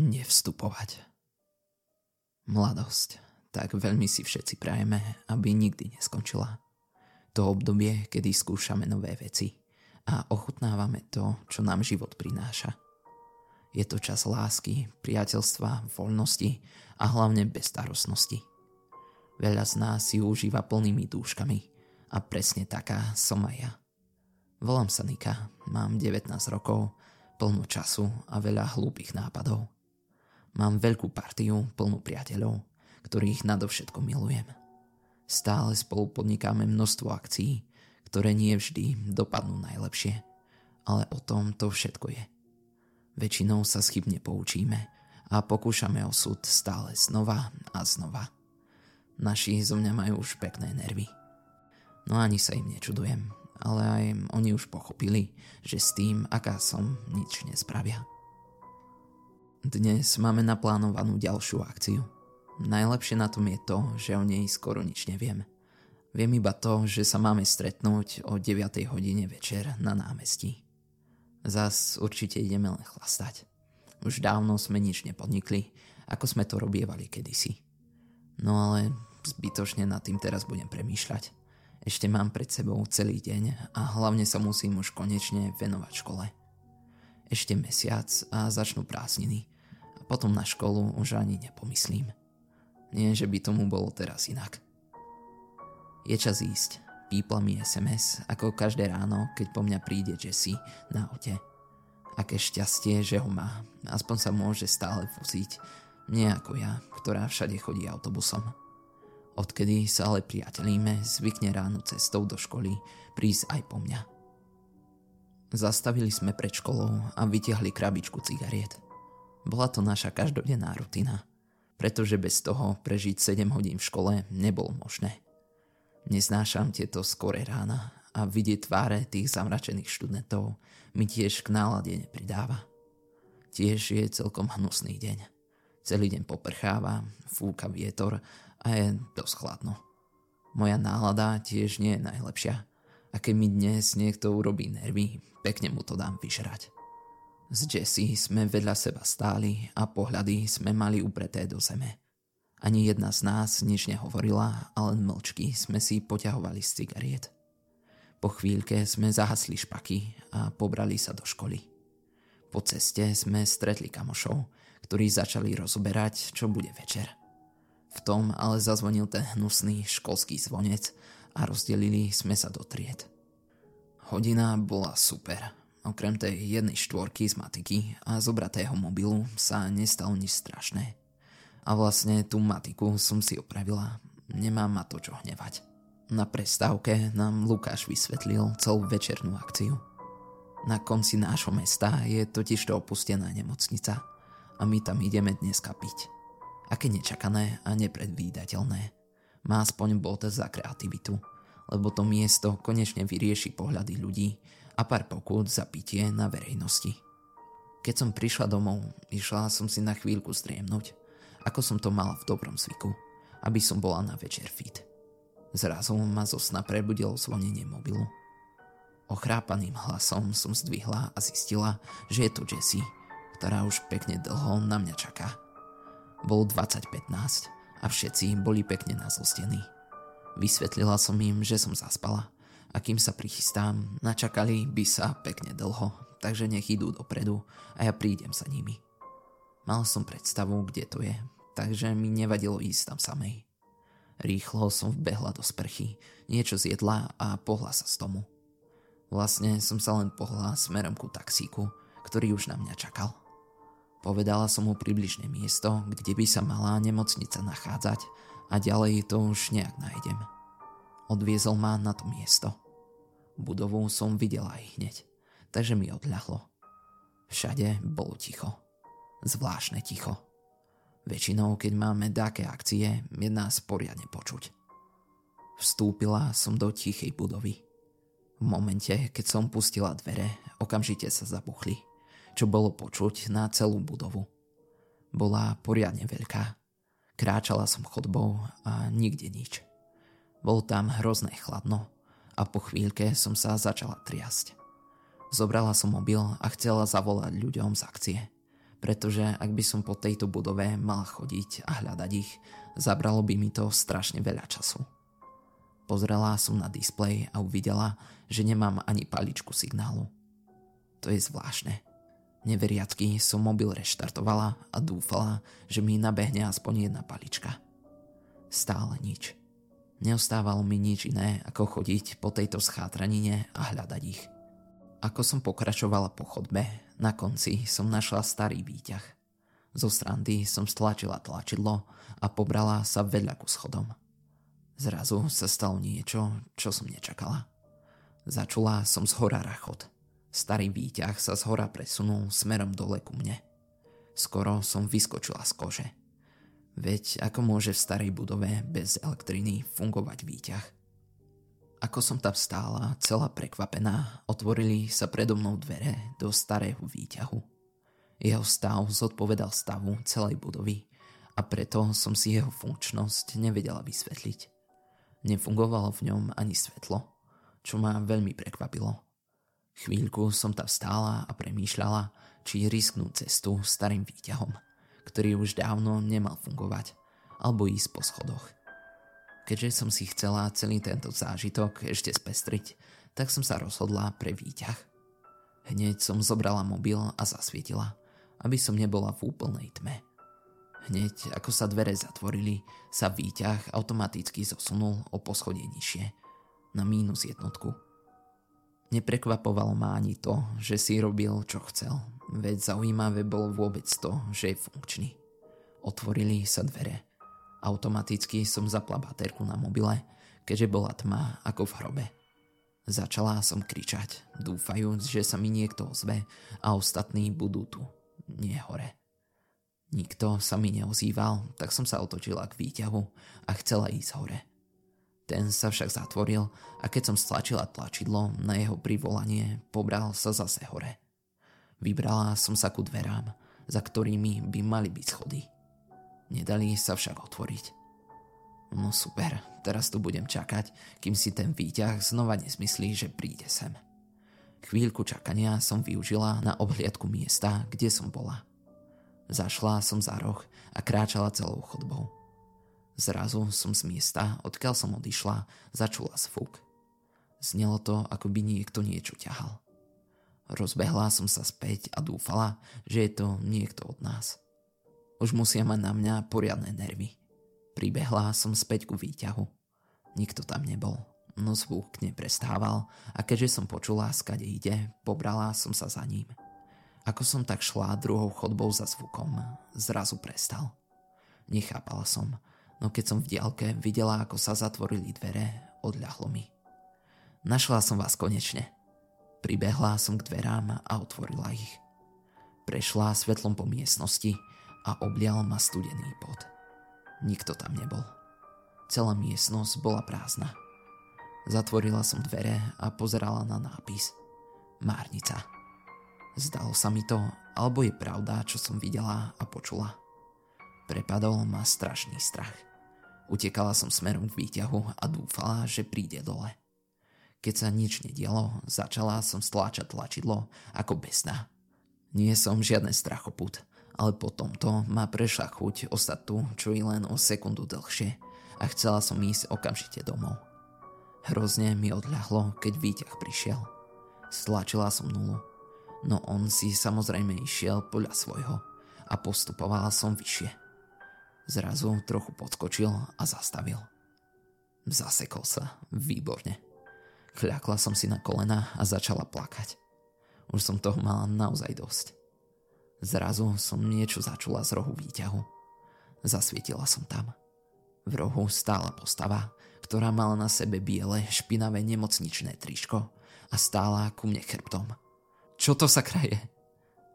Nevstupovať. Mladosť. Tak veľmi si všetci prajeme, aby nikdy neskončila. To obdobie, kedy skúšame nové veci a ochutnávame to, čo nám život prináša. Je to čas lásky, priateľstva, voľnosti a hlavne bezstarostnosti. Veľa z nás si užíva plnými dúškami a presne taká som aj ja. Volám sa Nika, mám 19 rokov, plno času a veľa hlúpých nápadov. Mám veľkú partiu plnú priateľov, ktorých nadovšetko milujem. Stále spolu podnikáme množstvo akcií, ktoré nie vždy dopadnú najlepšie, ale o tom to všetko je. Väčšinou sa schybne poučíme a pokúšame osud stále znova a znova. Naši zo mňa majú už pekné nervy. No ani sa im nečudujem, ale aj oni už pochopili, že s tým, aká som, nič nespravia. Dnes máme naplánovanú ďalšiu akciu. Najlepšie na tom je to, že o nej skoro nič neviem. Viem iba to, že sa máme stretnúť o 9. hodine večer na námestí. Zas určite ideme len chlastať. Už dávno sme nič nepodnikli, ako sme to robievali kedysi. No ale zbytočne nad tým teraz budem premýšľať. Ešte mám pred sebou celý deň a hlavne sa musím už konečne venovať škole. Ešte mesiac a začnú prázdniny potom na školu už ani nepomyslím. Nie, že by tomu bolo teraz inak. Je čas ísť. Pípla mi SMS, ako každé ráno, keď po mňa príde Jesse na aute. Aké šťastie, že ho má. Aspoň sa môže stále voziť. Nie ako ja, ktorá všade chodí autobusom. Odkedy sa ale priateľíme, zvykne ráno cestou do školy prísť aj po mňa. Zastavili sme pred školou a vytiahli krabičku cigariet. Bola to naša každodenná rutina, pretože bez toho prežiť 7 hodín v škole nebolo možné. Neznášam tieto skore rána a vidieť tváre tých zamračených študentov mi tiež k nálade nepridáva. Tiež je celkom hnusný deň. Celý deň poprcháva, fúka vietor a je dosť chladno. Moja nálada tiež nie je najlepšia a keď mi dnes niekto urobí nervy, pekne mu to dám vyžrať. S Jessie sme vedľa seba stáli a pohľady sme mali upreté do zeme. Ani jedna z nás nič nehovorila a len mlčky sme si poťahovali z cigariet. Po chvíľke sme zahasli špaky a pobrali sa do školy. Po ceste sme stretli kamošov, ktorí začali rozoberať, čo bude večer. V tom ale zazvonil ten hnusný školský zvonec a rozdelili sme sa do tried. Hodina bola super Okrem tej jednej štvorky z matiky a zobratého mobilu sa nestalo nič strašné. A vlastne tú matiku som si opravila. Nemám ma to čo hnevať. Na prestávke nám Lukáš vysvetlil celú večernú akciu. Na konci nášho mesta je totiž to opustená nemocnica a my tam ideme dneska piť. Aké nečakané a nepredvídateľné. Má aspoň bod za kreativitu, lebo to miesto konečne vyrieši pohľady ľudí, a pár pokút za pitie na verejnosti. Keď som prišla domov, išla som si na chvíľku striemnúť, ako som to mala v dobrom zvyku, aby som bola na večer fit. Zrazu ma zo sna prebudilo zvonenie mobilu. Ochrápaným hlasom som zdvihla a zistila, že je to Jessie, ktorá už pekne dlho na mňa čaká. Bol 2015 a všetci boli pekne nazlostení. Vysvetlila som im, že som zaspala a kým sa prichystám, načakali by sa pekne dlho, takže nech idú dopredu a ja prídem za nimi. Mal som predstavu, kde to je, takže mi nevadilo ísť tam samej. Rýchlo som vbehla do sprchy, niečo zjedla a pohla sa z tomu. Vlastne som sa len pohla smerom ku taxíku, ktorý už na mňa čakal. Povedala som mu približne miesto, kde by sa mala nemocnica nachádzať a ďalej to už nejak nájdem. Odviezol ma na to miesto. Budovu som videla aj hneď, takže mi odľahlo. Všade bolo ticho. Zvláštne ticho. Väčšinou, keď máme také akcie, je nás poriadne počuť. Vstúpila som do tichej budovy. V momente, keď som pustila dvere, okamžite sa zabuchli, čo bolo počuť na celú budovu. Bola poriadne veľká. Kráčala som chodbou a nikde nič. Bol tam hrozné chladno a po chvíľke som sa začala triasť. Zobrala som mobil a chcela zavolať ľuďom z akcie. pretože ak by som po tejto budove mal chodiť a hľadať ich, zabralo by mi to strašne veľa času. Pozrela som na displej a uvidela, že nemám ani paličku signálu. To je zvláštne. Neveriacky som mobil reštartovala a dúfala, že mi nabehne aspoň jedna palička. Stále nič. Neostávalo mi nič iné, ako chodiť po tejto schátranine a hľadať ich. Ako som pokračovala po chodbe, na konci som našla starý výťah. Zo strandy som stlačila tlačidlo a pobrala sa vedľa ku schodom. Zrazu sa stalo niečo, čo som nečakala. Začula som z hora rachot. Starý výťah sa z hora presunul smerom dole ku mne. Skoro som vyskočila z kože. Veď ako môže v starej budove bez elektriny fungovať výťah? Ako som tam stála, celá prekvapená, otvorili sa predo mnou dvere do starého výťahu. Jeho stav zodpovedal stavu celej budovy a preto som si jeho funkčnosť nevedela vysvetliť. Nefungovalo v ňom ani svetlo, čo ma veľmi prekvapilo. Chvíľku som tam stála a premýšľala, či risknúť cestu starým výťahom, ktorý už dávno nemal fungovať, alebo ísť po schodoch. Keďže som si chcela celý tento zážitok ešte spestriť, tak som sa rozhodla pre výťah. Hneď som zobrala mobil a zasvietila, aby som nebola v úplnej tme. Hneď ako sa dvere zatvorili, sa výťah automaticky zosunul o poschodie nižšie, na mínus jednotku Neprekvapovalo ma ani to, že si robil, čo chcel, veď zaujímavé bolo vôbec to, že je funkčný. Otvorili sa dvere. Automaticky som zapla baterku na mobile, keďže bola tma ako v hrobe. Začala som kričať, dúfajúc, že sa mi niekto ozve a ostatní budú tu, nie hore. Nikto sa mi neozýval, tak som sa otočila k výťahu a chcela ísť hore. Ten sa však zatvoril a keď som stlačila tlačidlo na jeho privolanie, pobral sa zase hore. Vybrala som sa ku dverám, za ktorými by mali byť schody. Nedali sa však otvoriť. No super, teraz tu budem čakať, kým si ten výťah znova nezmyslí, že príde sem. Chvíľku čakania som využila na obhliadku miesta, kde som bola. Zašla som za roh a kráčala celou chodbou. Zrazu som z miesta, odkiaľ som odišla, začula zvuk. Znelo to, ako by niekto niečo ťahal. Rozbehla som sa späť a dúfala, že je to niekto od nás. Už musia mať na mňa poriadne nervy. Pribehla som späť ku výťahu. Nikto tam nebol, no zvuk neprestával a keďže som počula, skade ide, pobrala som sa za ním. Ako som tak šla druhou chodbou za zvukom, zrazu prestal. Nechápala som, no keď som v diálke videla, ako sa zatvorili dvere, odľahlo mi. Našla som vás konečne. Pribehla som k dverám a otvorila ich. Prešla svetlom po miestnosti a oblial ma studený pot. Nikto tam nebol. Celá miestnosť bola prázdna. Zatvorila som dvere a pozerala na nápis. Márnica. Zdalo sa mi to, alebo je pravda, čo som videla a počula. Prepadol ma strašný strach. Utekala som smerom k výťahu a dúfala, že príde dole. Keď sa nič nedialo, začala som stláčať tlačidlo ako besná. Nie som žiadny strachoput, ale po tomto ma prešla chuť ostať tu čo i len o sekundu dlhšie a chcela som ísť okamžite domov. Hrozne mi odľahlo, keď výťah prišiel. Stlačila som nulu, no on si samozrejme išiel podľa svojho a postupovala som vyššie. Zrazu trochu podskočil a zastavil. Zasekol sa. Výborne. Kľakla som si na kolena a začala plakať. Už som toho mala naozaj dosť. Zrazu som niečo začula z rohu výťahu. Zasvietila som tam. V rohu stála postava, ktorá mala na sebe biele, špinavé nemocničné triško a stála ku mne chrbtom. Čo to sa kraje?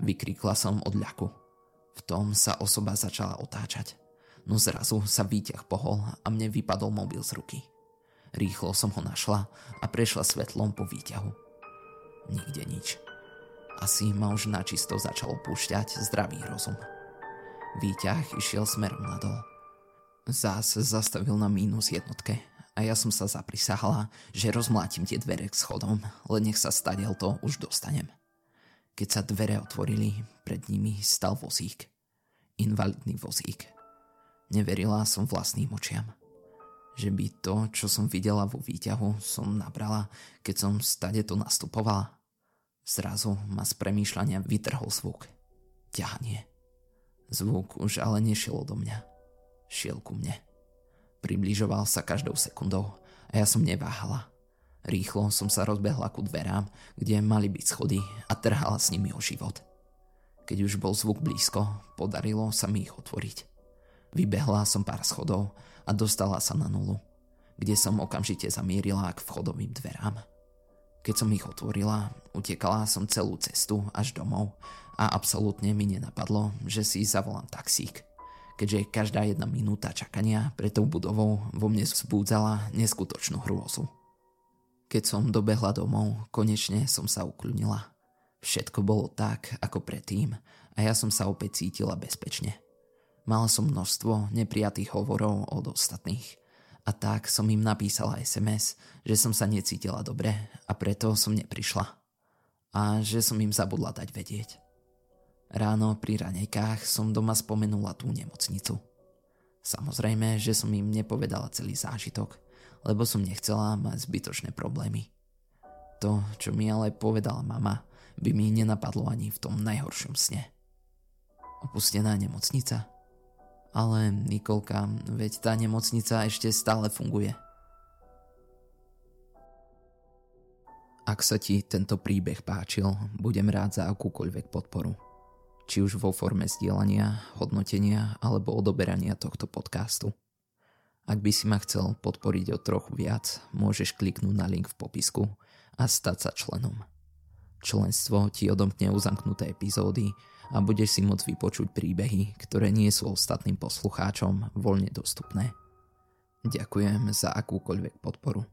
Vykríkla som od ľaku. V tom sa osoba začala otáčať no zrazu sa výťah pohol a mne vypadol mobil z ruky. Rýchlo som ho našla a prešla svetlom po výťahu. Nikde nič. Asi ma už načisto začalo púšťať zdravý rozum. Výťah išiel smerom nadol. Zás zastavil na mínus jednotke a ja som sa zaprisahala, že rozmlátim tie dvere k schodom, len nech sa stadiel to už dostanem. Keď sa dvere otvorili, pred nimi stal vozík. Invalidný vozík. Neverila som vlastným očiam. Že by to, čo som videla vo výťahu, som nabrala, keď som stade to nastupovala. Zrazu ma z premýšľania vytrhol zvuk. Ťahanie. Zvuk už ale nešiel do mňa. Šiel ku mne. Približoval sa každou sekundou a ja som neváhala. Rýchlo som sa rozbehla ku dverám, kde mali byť schody a trhala s nimi o život. Keď už bol zvuk blízko, podarilo sa mi ich otvoriť. Vybehla som pár schodov a dostala sa na nulu, kde som okamžite zamierila k vchodovým dverám. Keď som ich otvorila, utekala som celú cestu až domov a absolútne mi nenapadlo, že si zavolám taxík keďže každá jedna minúta čakania pre tou budovou vo mne vzbúdzala neskutočnú hrôzu. Keď som dobehla domov, konečne som sa ukľudnila. Všetko bolo tak, ako predtým a ja som sa opäť cítila bezpečne. Mala som množstvo neprijatých hovorov od ostatných a tak som im napísala SMS, že som sa necítila dobre a preto som neprišla. A že som im zabudla dať vedieť. Ráno pri ranejkách som doma spomenula tú nemocnicu. Samozrejme, že som im nepovedala celý zážitok, lebo som nechcela mať zbytočné problémy. To, čo mi ale povedala mama, by mi nenapadlo ani v tom najhoršom sne. Opustená nemocnica? Ale Nikolka, veď tá nemocnica ešte stále funguje. Ak sa ti tento príbeh páčil, budem rád za akúkoľvek podporu. Či už vo forme zdieľania, hodnotenia alebo odoberania tohto podcastu. Ak by si ma chcel podporiť o trochu viac, môžeš kliknúť na link v popisku a stať sa členom. Členstvo ti odomkne uzamknuté epizódy a budeš si môcť vypočuť príbehy, ktoré nie sú ostatným poslucháčom voľne dostupné. Ďakujem za akúkoľvek podporu.